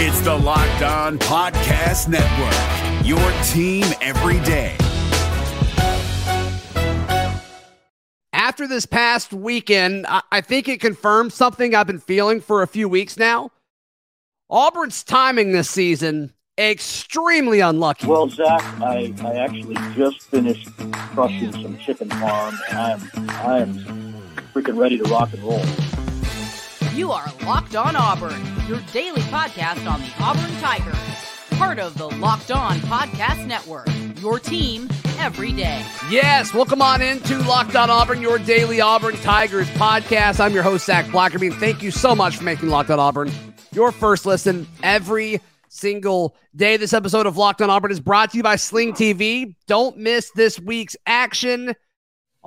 It's the Locked On Podcast Network, your team every day. After this past weekend, I, I think it confirms something I've been feeling for a few weeks now. Auburn's timing this season extremely unlucky. Well, Zac, I, I actually just finished crushing some chicken farm, and I am I am freaking ready to rock and roll. You are Locked On Auburn, your daily podcast on the Auburn Tigers, part of the Locked On Podcast Network. Your team every day. Yes, welcome on into Locked On Auburn, your daily Auburn Tigers podcast. I'm your host Zac Blackerby. Thank you so much for making Locked On Auburn your first listen every single day. This episode of Locked On Auburn is brought to you by Sling TV. Don't miss this week's action.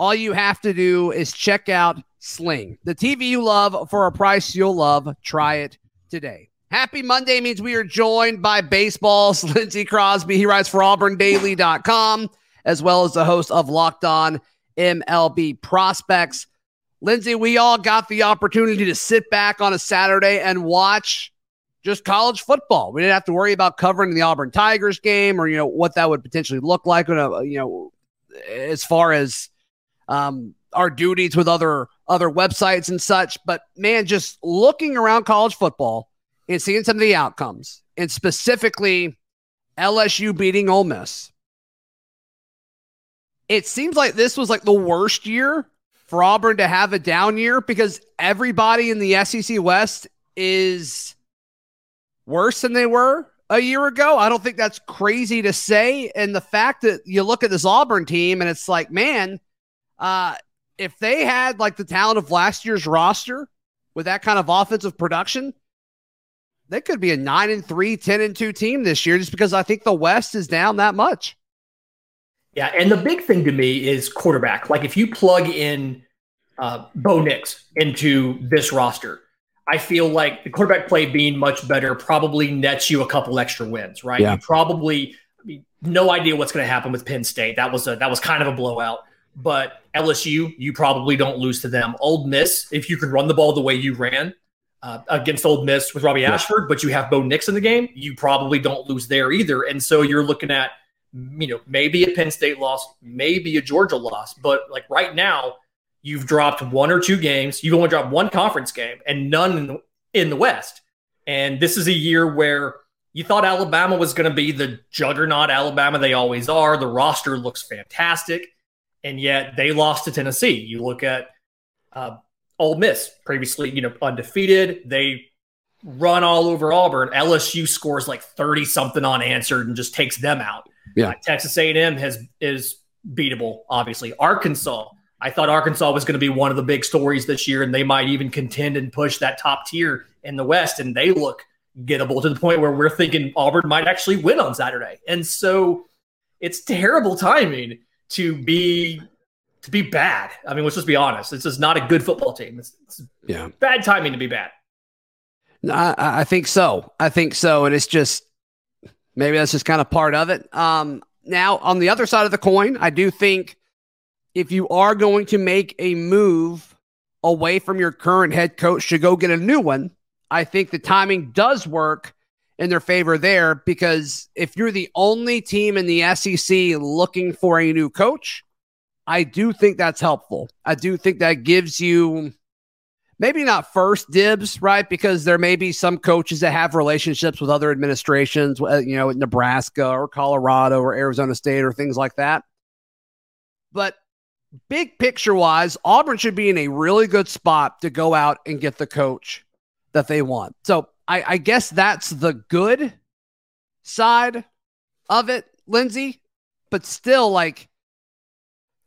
All you have to do is check out Sling, the TV you love for a price you'll love. Try it today. Happy Monday means we are joined by baseball's Lindsay Crosby. He writes for auburndaily.com as well as the host of Locked On MLB Prospects. Lindsay, we all got the opportunity to sit back on a Saturday and watch just college football. We didn't have to worry about covering the Auburn Tigers game or you know what that would potentially look like. You know, as far as um, our duties with other other websites and such. But man, just looking around college football and seeing some of the outcomes, and specifically LSU beating Ole Miss. It seems like this was like the worst year for Auburn to have a down year because everybody in the SEC West is worse than they were a year ago. I don't think that's crazy to say. And the fact that you look at this Auburn team and it's like, man, uh, if they had like the talent of last year's roster with that kind of offensive production, they could be a 9 and 3, 10 and 2 team this year just because I think the West is down that much. Yeah, and the big thing to me is quarterback. Like if you plug in uh, Bo Nix into this roster, I feel like the quarterback play being much better probably nets you a couple extra wins, right? Yeah. You probably I mean, no idea what's going to happen with Penn State. That was a that was kind of a blowout. But LSU, you probably don't lose to them. Ole Miss, if you can run the ball the way you ran uh, against Ole Miss with Robbie Ashford, but you have Bo Nix in the game, you probably don't lose there either. And so you're looking at, you know, maybe a Penn State loss, maybe a Georgia loss. But like right now, you've dropped one or two games. You've only dropped one conference game and none in the West. And this is a year where you thought Alabama was going to be the juggernaut Alabama they always are. The roster looks fantastic and yet they lost to Tennessee. You look at uh, Ole Miss, previously you know undefeated. They run all over Auburn. LSU scores like thirty something unanswered and just takes them out. Yeah, uh, Texas A&M has is beatable. Obviously, Arkansas. I thought Arkansas was going to be one of the big stories this year, and they might even contend and push that top tier in the West. And they look gettable to the point where we're thinking Auburn might actually win on Saturday. And so it's terrible timing to be to be bad. I mean, let's just be honest. This is not a good football team. It's, it's yeah, bad timing to be bad. No, I, I, think so. I think so, and it's just maybe that's just kind of part of it. Um, now, on the other side of the coin, I do think if you are going to make a move away from your current head coach to go get a new one, I think the timing does work in their favor there because if you're the only team in the SEC looking for a new coach, I do think that's helpful. I do think that gives you maybe not first dibs, right? Because there may be some coaches that have relationships with other administrations, uh, you know, Nebraska or Colorado or Arizona State or things like that. But big picture wise, Auburn should be in a really good spot to go out and get the coach that they want. So I, I guess that's the good side of it, Lindsay. But still, like,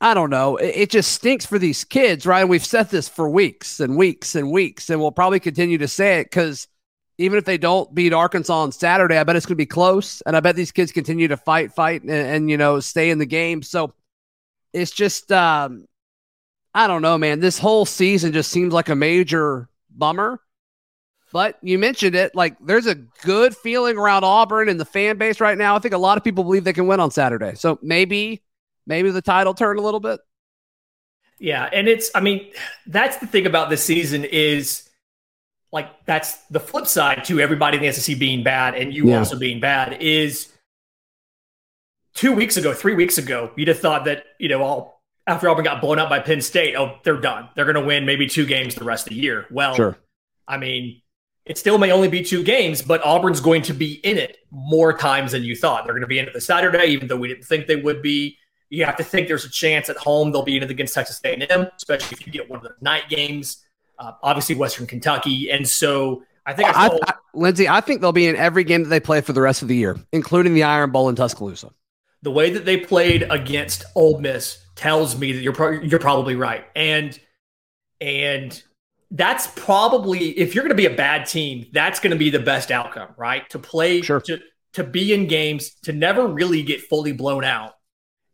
I don't know. It, it, just stinks for these kids, right? We've said this for weeks and weeks and weeks, and we'll probably continue to say it because even if they don't beat Arkansas on Saturday, I bet it's going to be close. And I bet these kids continue to fight, fight, and, and you know, stay in the game. So it's just, um, I don't know, man. This whole season just seems like a major bummer. But you mentioned it, like there's a good feeling around Auburn and the fan base right now. I think a lot of people believe they can win on Saturday. So maybe, maybe the title turn a little bit. Yeah, and it's I mean, that's the thing about this season is like that's the flip side to everybody in the SEC being bad and you Yeah. also being bad is two weeks ago, three weeks ago, you'd have thought that, you know, all after Auburn got blown out by Penn State, oh, they're done. They're going to win maybe two games the rest of the year. Well, Sure. I mean, it still may only be two games, but Auburn's going to be in it more times than you thought. They're going to be in it the Saturday, even though we didn't think they would be. You have to think there's a chance at home they'll be in it against Texas A&M, especially if you get one of the night games. Uh, obviously, Western Kentucky, and so I think I I, saw, I, Lindsay, I think they'll be in every game that they play for the rest of the year, including the Iron Bowl in Tuscaloosa. the way that they played against Ole Miss tells me that you're pro- you're probably right, and and that's probably if you're going to be a bad team, that's going to be the best outcome, right? To play Sure. to to be in games, to never really get fully blown out,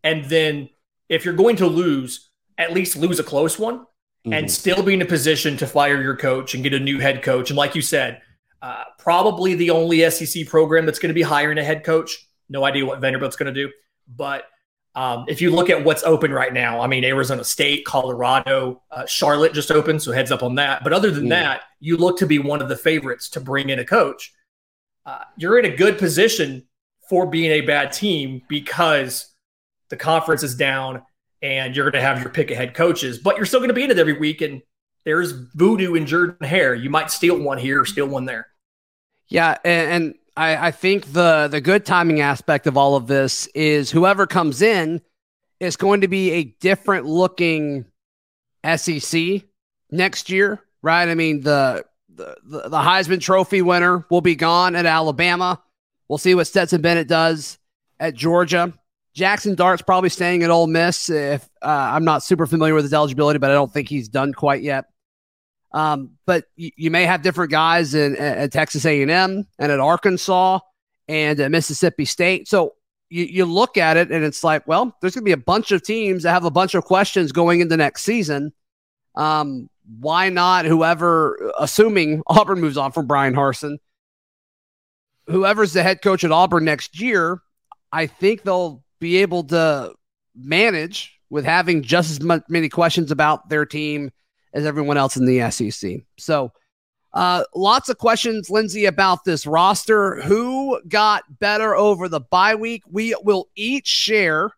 and then if you're going to lose, at least lose a close one, and Mhm. still be in a position to fire your coach and get a new head coach. And like you said, uh, probably the only SEC program that's going to be hiring a head coach. No idea what Vanderbilt's going to do, but um, if you look at what's open right now, I mean, Arizona State, Colorado, uh, Charlotte just opened, so heads up on that. But other than Yeah. that, you look to be one of the favorites to bring in a coach. Uh, you're in a good position for being a bad team because the conference is down and you're going to have your pick ahead coaches, but you're still going to be in it every week. And there's voodoo in Jordan Hare. You might steal one here, steal one there. Yeah, and, and I, I think the the good timing aspect of all of this is whoever comes in is going to be a different looking SEC next year, right? I mean the the the, Heisman Trophy winner will be gone at Alabama. We'll see what Stetson Bennett does at Georgia. Jackson Dart's probably staying at Ole Miss. If uh, I'm not super familiar with his eligibility, but I don't think he's done quite yet. Um, but you, you may have different guys in at, Texas A&M and at Arkansas and at Mississippi State. So you, you look at it and it's like, well, there's going to be a bunch of teams that have a bunch of questions going into next season. Um, why not whoever, assuming Auburn moves on from Bryan Harsin, whoever's the head coach at Auburn next year, I think they'll be able to manage with having just as many questions about their team as everyone else in the SEC. So, uh, lots of questions, Lindsay, about this roster. Who got better over the bye week? We will each share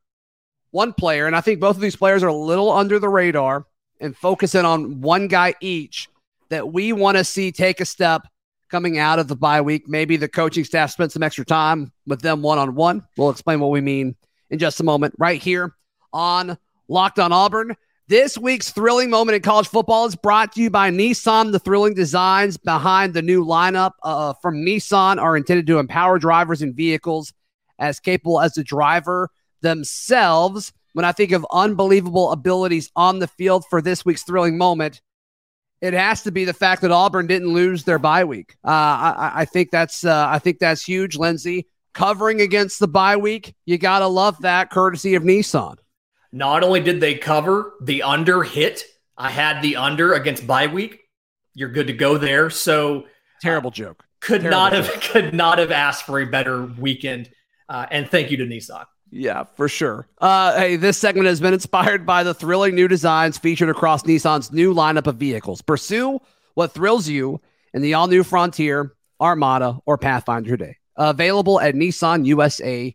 one player, and I think both of these players are a little under the radar and focus in on one guy each that we want to see take a step coming out of the bye week. Maybe the coaching staff spent some extra time with them one on one. We'll explain what we mean in just a moment, right here on Locked on Auburn. This week's thrilling moment in college football is brought to you by Nissan. The thrilling designs behind the new lineup uh, from Nissan are intended to empower drivers and vehicles as capable as the driver themselves. When I think of unbelievable abilities on the field for this week's thrilling moment, it has to be the fact that Auburn didn't lose their bye week. Uh, I, I think that's uh, I think that's huge, Lindsay. Covering against the bye week, you gotta love that, courtesy of Nissan. Not only did they cover the under hit, I had the under against bye week. You're good to go there. So Terrible joke. could Terrible not have could not have asked for a better weekend. Uh, and thank you to Nissan. Yeah, for sure. Uh, hey, this segment has been inspired by the thrilling new designs featured across Nissan's new lineup of vehicles. Pursue what thrills you in the all new Frontier, Armada, or Pathfinder today. Available at nissanusa.com.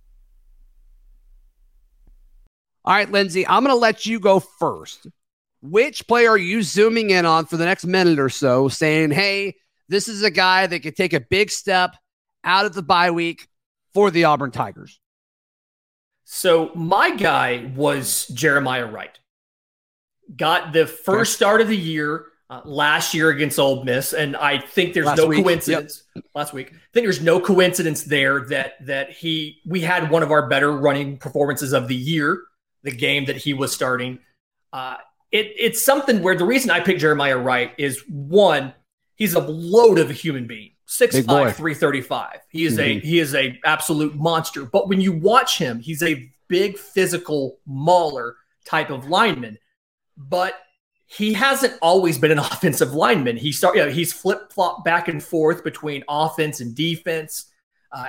All right, Lindsay, I'm going to let you go first. Which player are you zooming in on for the next minute or so, saying, hey, this is a guy that could take a big step out of the bye week for the Auburn Tigers? So my guy was Jeremiah Wright. Got the first start of the year uh, last year against Ole Miss, and I think there's Last no week, coincidence. Last week, I think there's no coincidence there that that he we had one of our better running performances of the year, the game that he was starting. Uh, it, it's something where the reason I picked Jeremiah Wright is one, he's a load of a human being. 6'5, 335. He is mm-hmm. a he is a absolute monster. But when you watch him, he's a big physical mauler type of lineman. But he hasn't always been an offensive lineman. He start, you know, he's flip flop back and forth between offense and defense. Uh,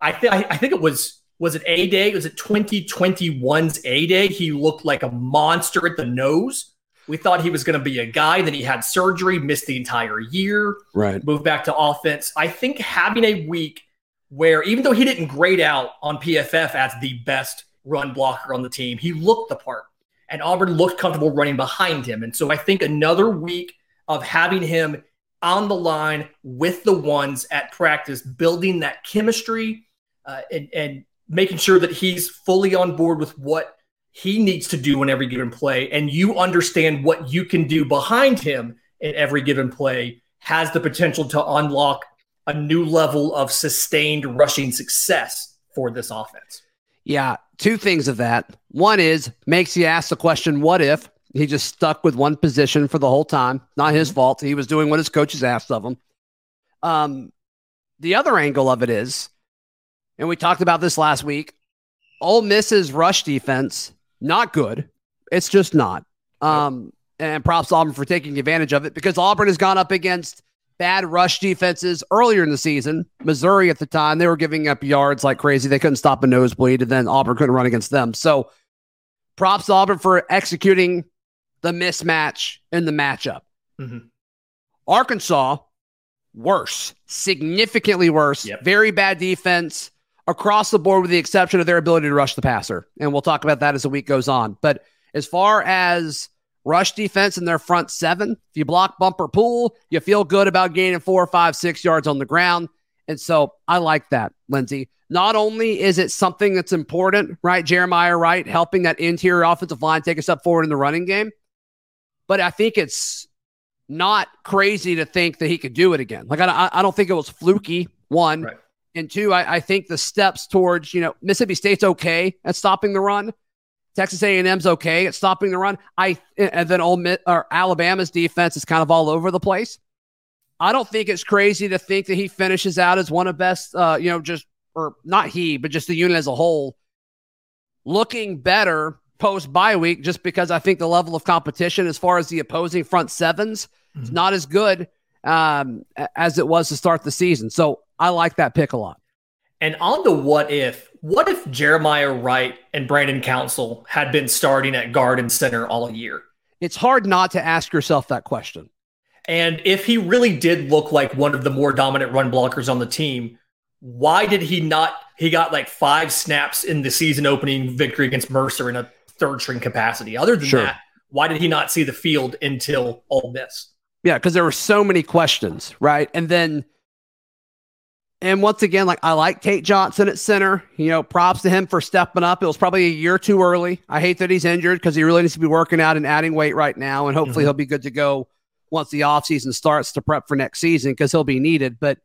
I think I think it was was it A Day? Was it 2021's A Day? He looked like a monster at the nose. We thought he was going to be a guy. Then he had surgery, missed the entire year. Right. Moved back to offense. I think having a week where, even though he didn't grade out on PFF as the best run blocker on the team, he looked the part. And Auburn looked comfortable running behind him. And so I think another week of having him on the line with the ones at practice, building that chemistry uh, and, and making sure that he's fully on board with what he needs to do in every given play, and you understand what you can do behind him in every given play, has the potential to unlock a new level of sustained rushing success for this offense. Yeah, two things of that. One is makes you ask the question, what if he just stuck with one position for the whole time? Not his mm-hmm. fault. He was doing what his coaches asked of him. Um, the other angle of it is and we talked about this last week. Ole Miss's rush defense, not good. It's just not. Um, and props Auburn for taking advantage of it because Auburn has gone up against bad rush defenses earlier in the season. Missouri at the time, they were giving up yards like crazy. They couldn't stop a nosebleed, and then Auburn couldn't run against them. So props Auburn for executing the mismatch in the matchup. Mm-hmm. Arkansas, worse, significantly worse. Yep. Very bad defense across the board with the exception of their ability to rush the passer. And we'll talk about that as the week goes on. But as far as rush defense in their front seven, if you block bumper pool, you feel good about gaining four, five, six yards on the ground. And so I like that, Lindsay. Not only is it something that's important, right? Jeremiah Wright helping that interior offensive line take a step forward in the running game, but I think it's not crazy to think that he could do it again. Like I, I don't think it was fluky. One, right. And two, I, I think the steps towards, you know, Mississippi State's okay at stopping the run. Texas A&M's okay at stopping the run. I and then Ole Miss, or Alabama's defense is kind of all over the place. I don't think it's crazy to think that he finishes out as one of best, uh, you know, just or not he, but just the unit as a whole, looking better post bye week. Just because I think the level of competition as far as the opposing front 7s mm-hmm. is not as good um, as it was to start the season. So I like that pick a lot. And on the what if, what if Jeremiah Wright and Brandon Council had been starting at guard and center all year? It's hard not to ask yourself that question. And if he really did look like one of the more dominant run blockers on the team, why did he not? He got like five snaps in the season opening victory against Mercer in a third string capacity. Other than sure. that, why did he not see the field until all this? Yeah, because there were so many questions, right? And then and once again, like I like Tate Johnson at center. You know, props to him for stepping up. It was probably a year too early. I hate that he's injured because he really needs to be working out and adding weight right now. And hopefully mm-hmm. he'll be good to go once the offseason starts to prep for next season because he'll be needed. But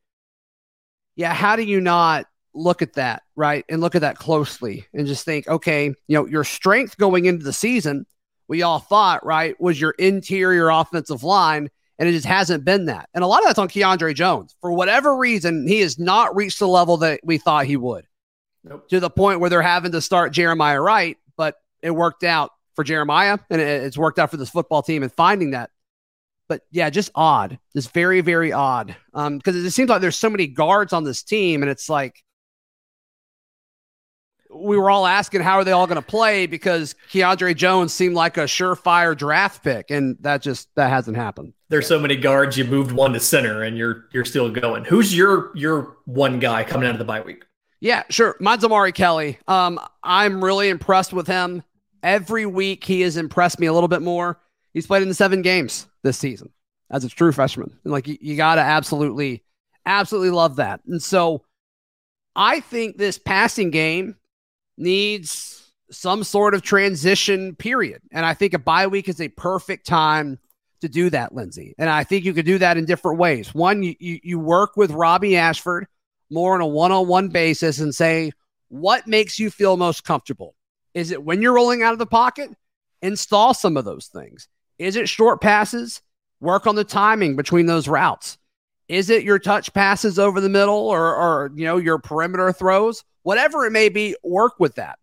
yeah, how do you not look at that, right? And look at that closely and just think, okay, you know, your strength going into the season, we all thought, right, was your interior offensive line and it just hasn't been that. And a lot of that's on Keiondre Jones. For whatever reason, he has not reached the level that we thought he would. Nope. To the point where they're having to start Jeremiah Wright, but it worked out for Jeremiah and it's worked out for this football team and finding that. But yeah, just odd. Just very, very odd. Um, because it seems like there's so many guards on this team, and it's like we were all asking how are they all going to play because Keiondre Jones seemed like a surefire draft pick, and that just that hasn't happened. There's so many guards. You moved one to center, and you're you're still going. Who's your your one guy coming out of the bye week? Yeah, sure. Mine's Omari Kelly. Um, I'm really impressed with him. Every week he has impressed me a little bit more. He's played in the seven games this season as a true freshman. And like you, you got to absolutely, absolutely love that. And so I think this passing game needs some sort of transition period. And I think a bye week is a perfect time to do that, Lindsay. And I think you could do that in different ways. One, you, you, work with Robbie Ashford more on a one on one basis and say, what makes you feel most comfortable? Is it when you're rolling out of the pocket? install some of those things. Is it short passes? Work on the timing between those routes. Is it your touch passes over the middle or, or you know, your perimeter throws? Whatever it may be, work with that.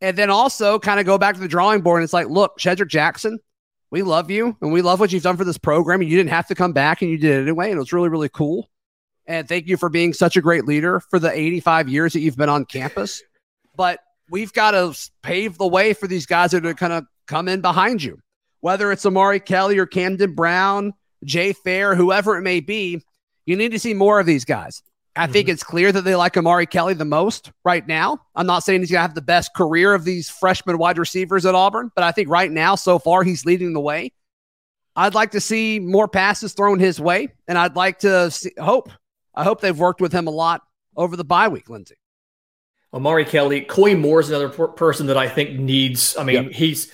And then also kind of go back to the drawing board. And it's like, look, Shedrick Jackson, we love you and we love what you've done for this program. And you didn't have to come back and you did it anyway. And it was really, really cool. And thank you for being such a great leader for the 85 years that you've been on campus. But we've got to pave the way for these guys that are kind of come in behind you, whether it's Omari Kelly or Camden Brown, Jay Fair, whoever it may be. You need to see more of these guys. I mm-hmm. think it's clear that they like Omari Kelly the most right now. I'm not saying he's going to have the best career of these freshman wide receivers at Auburn, but I think right now, so far, he's leading the way. I'd like to see more passes thrown his way, and I'd like to see, hope. I hope they've worked with him a lot over the bye week, Lindsay. Omari Kelly, Koy Moore is another per- person that I think needs. I mean, yep. he's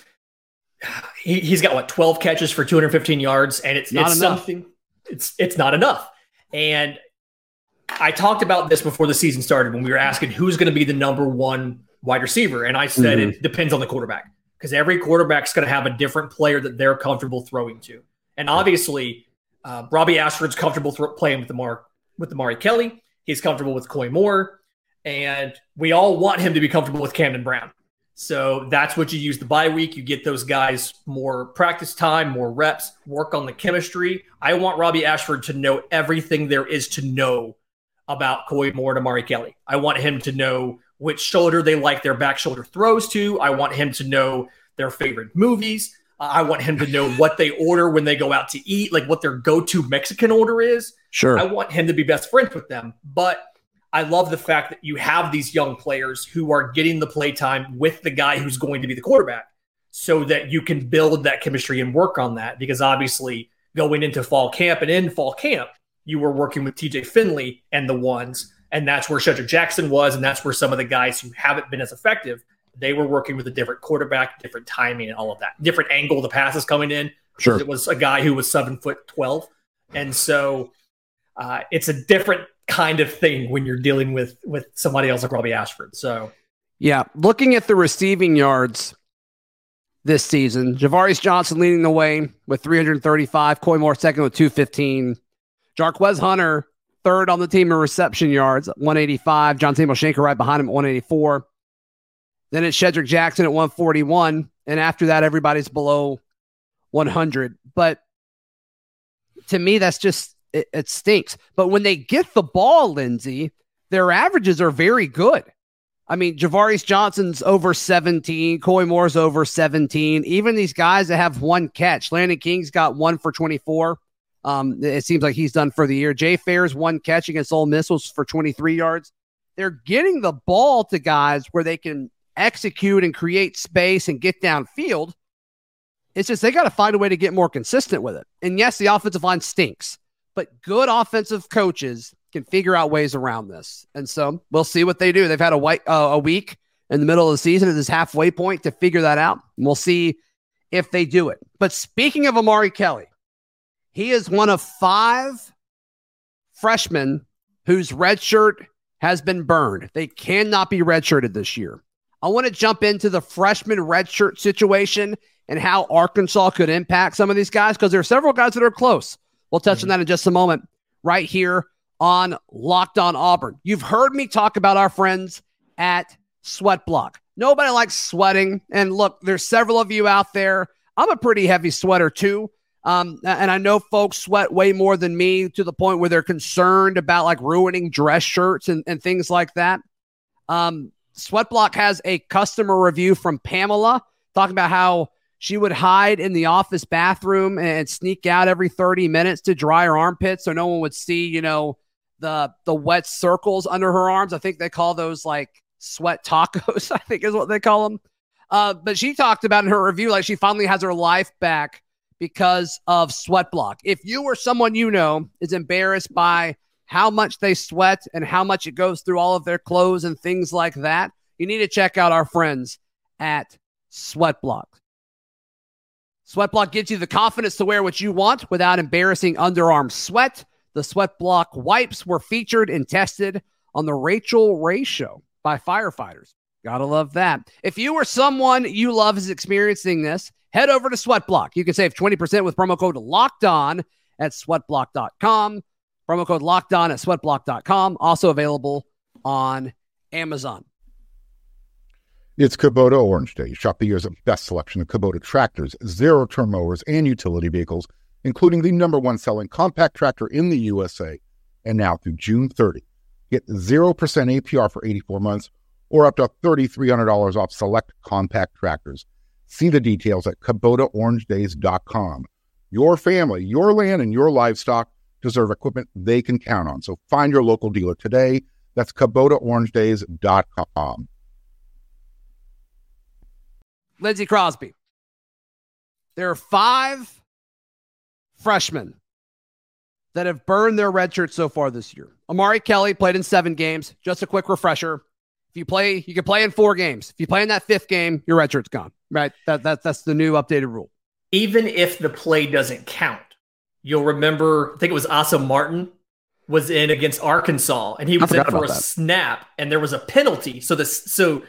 he, he's got what 12 catches for 215 yards, and it's not it's enough. It's it's not enough. And I talked about this before the season started when we were asking who's going to be the number one wide receiver. And I said mm-hmm. it depends on the quarterback because every quarterback's going to have a different player that they're comfortable throwing to. And obviously, uh, Robbie Ashford's comfortable th- playing with the Mar with the Mari Kelly. He's comfortable with Koy Moore, and we all want him to be comfortable with Camden Brown. So that's what you use the bye week. You get those guys more practice time, more reps, work on the chemistry. I want Robbie Ashford to know everything there is to know about Koy Moore and Omari Kelly. I want him to know which shoulder they like their back shoulder throws to. I want him to know their favorite movies. Uh, I want him to know what they order when they go out to eat, like what their go to Mexican order is. Sure. I want him to be best friends with them. But I love the fact that you have these young players who are getting the play time with the guy who's going to be the quarterback so that you can build that chemistry and work on that. Because obviously, going into fall camp and in fall camp, you were working with TJ Finley and the ones, and that's where Shedrick Jackson was, and that's where some of the guys who haven't been as effective, they were working with a different quarterback, different timing, and all of that, different angle the passes coming in. Sure, it was a guy who was seven foot twelve, and so uh, it's a different kind of thing when you're dealing with with somebody else like Robbie Ashford. So, yeah, looking at the receiving yards this season, Ja'Varrius Johnson leading the way with 335, Koy Moore second with 215. Jarquez Hunter, third on the team in reception yards, 185. John Samuel Shenker right behind him at 184. Then it's Shedrick Jackson at 141. And after that, everybody's below 100. But to me, that's just, it, it stinks. But when they get the ball, Lindsay, their averages are very good. I mean, Ja'Varrius Johnson's over 17, Koy Moore's over 17. Even these guys that have one catch, Landon King's got one for 24. Um, it seems like he's done for the year. Jay Fair's one catch against Ole Miss was for 23 yards. They're getting the ball to guys where they can execute and create space and get downfield. It's just they got to find a way to get more consistent with it. And yes, the offensive line stinks, but good offensive coaches can figure out ways around this. And so we'll see what they do. They've had a white uh, a week in the middle of the season at this halfway point to figure that out. And we'll see if they do it. But speaking of Omari Kelly, he is one of five freshmen whose red shirt has been burned. They cannot be redshirted this year. I want to jump into the freshman redshirt situation and how Arkansas could impact some of these guys because there are several guys that are close. We'll touch mm-hmm. on that in just a moment, right here on Locked On Auburn. You've heard me talk about our friends at Sweat Block. Nobody likes sweating. And look, there's several of you out there. I'm a pretty heavy sweater too. Um, and I know folks sweat way more than me to the point where they're concerned about like ruining dress shirts and, and things like that. Um, Sweatblock has a customer review from Pamela talking about how she would hide in the office bathroom and sneak out every 30 minutes to dry her armpits so no one would see, you know, the the wet circles under her arms. I think they call those like sweat tacos, I think is what they call them. Uh, but she talked about in her review like she finally has her life back because of sweat block. If you or someone you know is embarrassed by how much they sweat and how much it goes through all of their clothes and things like that, you need to check out our friends at Sweatblock. Sweatblock gives you the confidence to wear what you want without embarrassing underarm sweat. The Sweatblock wipes were featured and tested on the Rachael Ray show by firefighters. Gotta love that. If you or someone you love is experiencing this, head over to Sweatblock. You can save 20% with promo code locked on at sweatblock.com. Promo code locked on at sweatblock.com. Also available on Amazon. It's Kubota Orange Day. Shop the year's best selection of Kubota tractors, zero turn mowers, and utility vehicles, including the number one selling compact tractor in the USA. And now through June 30, get 0% APR for 84 months or up to $3,300 off select compact tractors. See the details at KubotaOrangeDays.com. Your family, your land, and your livestock deserve equipment they can count on. So find your local dealer today. That's KubotaOrangeDays.com. Lindsay Crosby. There are five freshmen that have burned their red shirts so far this year. Omari Kelly played in seven games. Just a quick refresher. If you play, you can play in four games. If you play in that fifth game, your red shirt's gone. Right? That, that that's the new updated rule. Even if the play doesn't count, you'll remember. I think it was Asa Martin was in against Arkansas, and he was in for a that. snap, and there was a penalty. So this so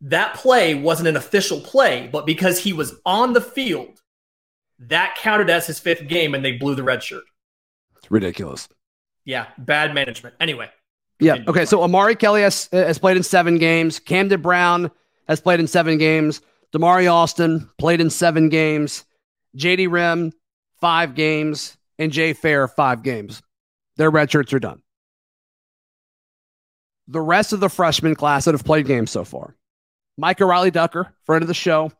that play wasn't an official play, but because he was on the field, that counted as his fifth game, and they blew the red shirt. It's ridiculous. Yeah, bad management. Anyway. Yeah. Okay. So Omari Kelly has, has played in seven games. Camden Brown has played in seven games. Damari Austin played in seven games. JD Rhym, five games. And Jay Fair, five games. Their red shirts are done. The rest of the freshman class that have played games so far Mike Riley Ducker, friend of the show,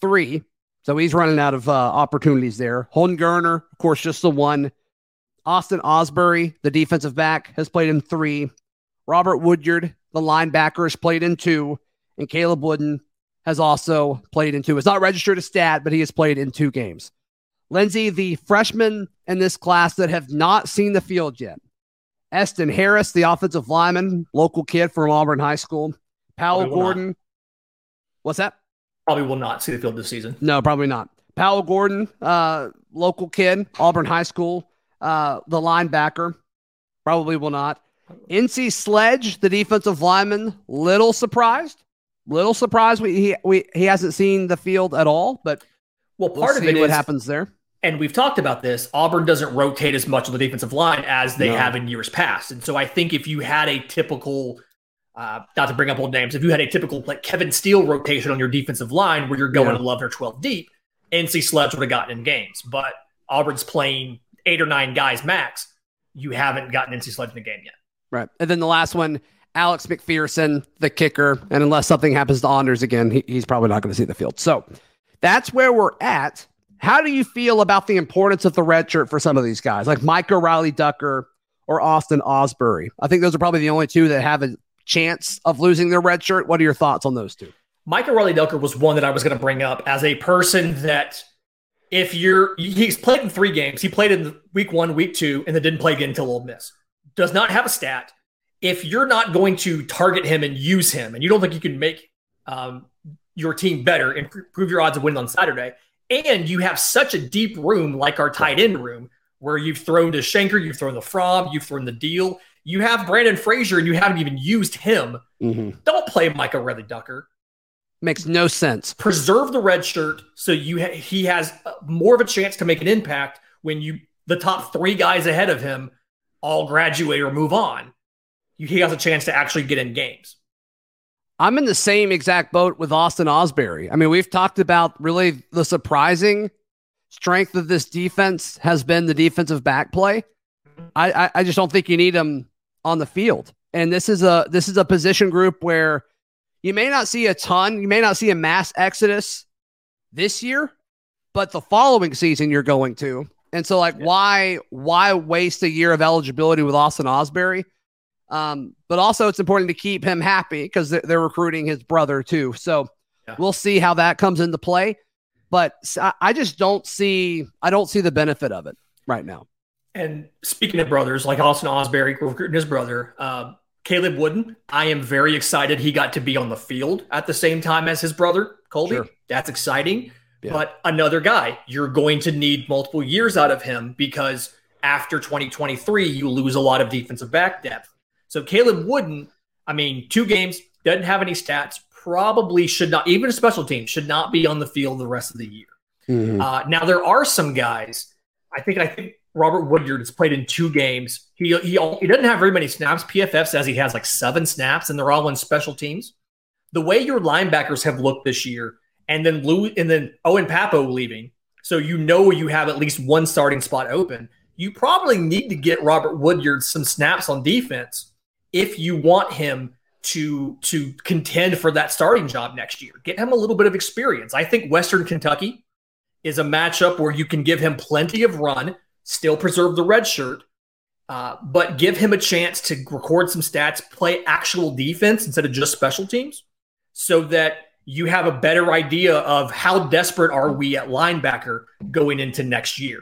three. So he's running out of uh, opportunities there. Holden Geriner, of course, just the one. Austin Ausberry, the defensive back, has played in three. Robert Woodyard, the linebacker, has played in two. And Caleb Wooden has also played in two. It's not registered a stat, but he has played in two games. Lindsay, the freshmen in this class that have not seen the field yet. Eston Harris, the offensive lineman, local kid from Auburn High School. Powell Gordon. Not. What's that? Probably will not see the field this season. No, probably not. Powell Gordon, uh, local kid, Auburn High School, uh, the linebacker, probably will not. Enyce Sledge, the defensive lineman, little surprised. Little surprised we, he we he hasn't seen the field at all, but well, part we'll of it what is, happens there. And we've talked about this. Auburn doesn't rotate as much on the defensive line as they no. have in years past, and so I think if you had a typical, uh, not to bring up old names, if you had a typical like Kevin Steele rotation on your defensive line where you're going yeah. 11 or 12 deep, Enyce Sledge would have gotten in games. But Auburn's playing eight or nine guys max, you haven't gotten Enyce Sledge in the game yet. Right. And then the last one, Alex McPherson, the kicker. And unless something happens to Anders again, he, he's probably not going to see the field. So that's where we're at. How do you feel about the importance of the red shirt for some of these guys, like Micah Riley Ducker or Austin Ausberry? I think those are probably the only two that have a chance of losing their red shirt. What are your thoughts on those two? Micah Riley Ducker was one that I was going to bring up as a person that if you're he's played in three games. He played in week one, week two, and then didn't play again until Ole Miss. Does not have a stat. If you're not going to target him and use him, and you don't think you can make um, your team better, and improve your odds of winning on Saturday, and you have such a deep room like our tight end room, where you've thrown to Shenker, you've thrown the Fromm, you've thrown the deal. You have Brandon Frazier, and you haven't even used him. Mm-hmm. Don't play Micah Riley Ducker. Makes no sense. Preserve the red shirt so you ha- he has more of a chance to make an impact when you the top three guys ahead of him all graduate or move on. He has a chance to actually get in games. I'm in the same exact boat with Austin Ausberry. I mean, we've talked about really the surprising strength of this defense has been the defensive back play. I, I, I just don't think you need him on the field. And this is a this is a position group where you may not see a ton, you may not see a mass exodus this year, but the following season you're going to. And so, like, yeah. why why waste a year of eligibility with Austin Ausberry? Um, but also, it's important to keep him happy because they're, they're, recruiting his brother too. So yeah. we'll see how that comes into play. But I just don't see I don't see the benefit of it right now. And speaking of brothers, like Austin Ausberry recruiting his brother, um, Caleb Wooden, I am very excited he got to be on the field at the same time as his brother, Colby. Sure. That's exciting. Yeah. But another guy, you're going to need multiple years out of him because after 2023, you lose a lot of defensive back depth. So Caleb Wooden, I mean, two games, doesn't have any stats, probably should not, even a special team, should not be on the field the rest of the year. Mhm. Uh, now there are some guys. I think I think Robert Woodyard has played in two games. He he he doesn't have very many snaps. PFF says he has like seven snaps, and they're all in special teams. The way your linebackers have looked this year, and then Lou and then Owen Pappoe leaving, so you know you have at least one starting spot open. You probably need to get Robert Woodyard some snaps on defense if you want him to to contend for that starting job next year. Get him a little bit of experience. I think Western Kentucky is a matchup where you can give him plenty of run, still preserve the red shirt, uh, but give him a chance to record some stats, play actual defense instead of just special teams, so that you have a better idea of how desperate are we at linebacker going into next year.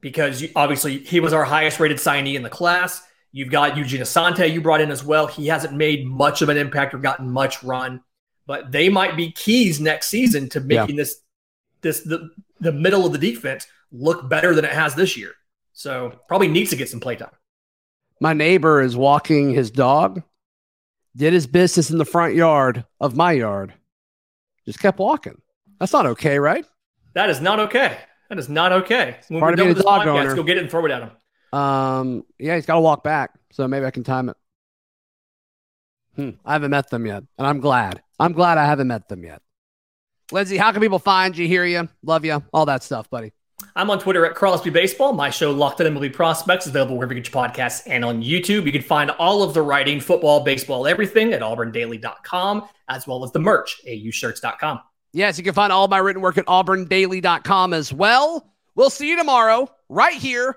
Because obviously he was our highest rated signee in the class. You've got Eugene Asante you brought in as well. He hasn't made much of an impact or gotten much run, but they might be keys next season to Yeah. making this this the the middle of the defense look better than it has this year. So probably needs to get some playtime. My neighbor is walking his dog, did his business in the front yard of my yard, just kept walking. That's not okay, right? That is not okay. That is not okay. When Part we're of done with this dog podcast, owner. go get it and throw it at him. Um, yeah, he's got to walk back, so maybe I can time it. Hmm, I haven't met them yet, and I'm glad. I'm glad I haven't met them yet. Lindsay, how can people find you, hear you, love you, all that stuff, buddy? I'm on Twitter at Crosby Baseball. My show, Locked On MLB Prospects, is available wherever you get your podcasts and on YouTube. You can find all of the writing, football, baseball, everything at auburndaily.com, as well as the merch, aushirts.com. Yes, you can find all my written work at auburndaily.com as well. We'll see you tomorrow, right here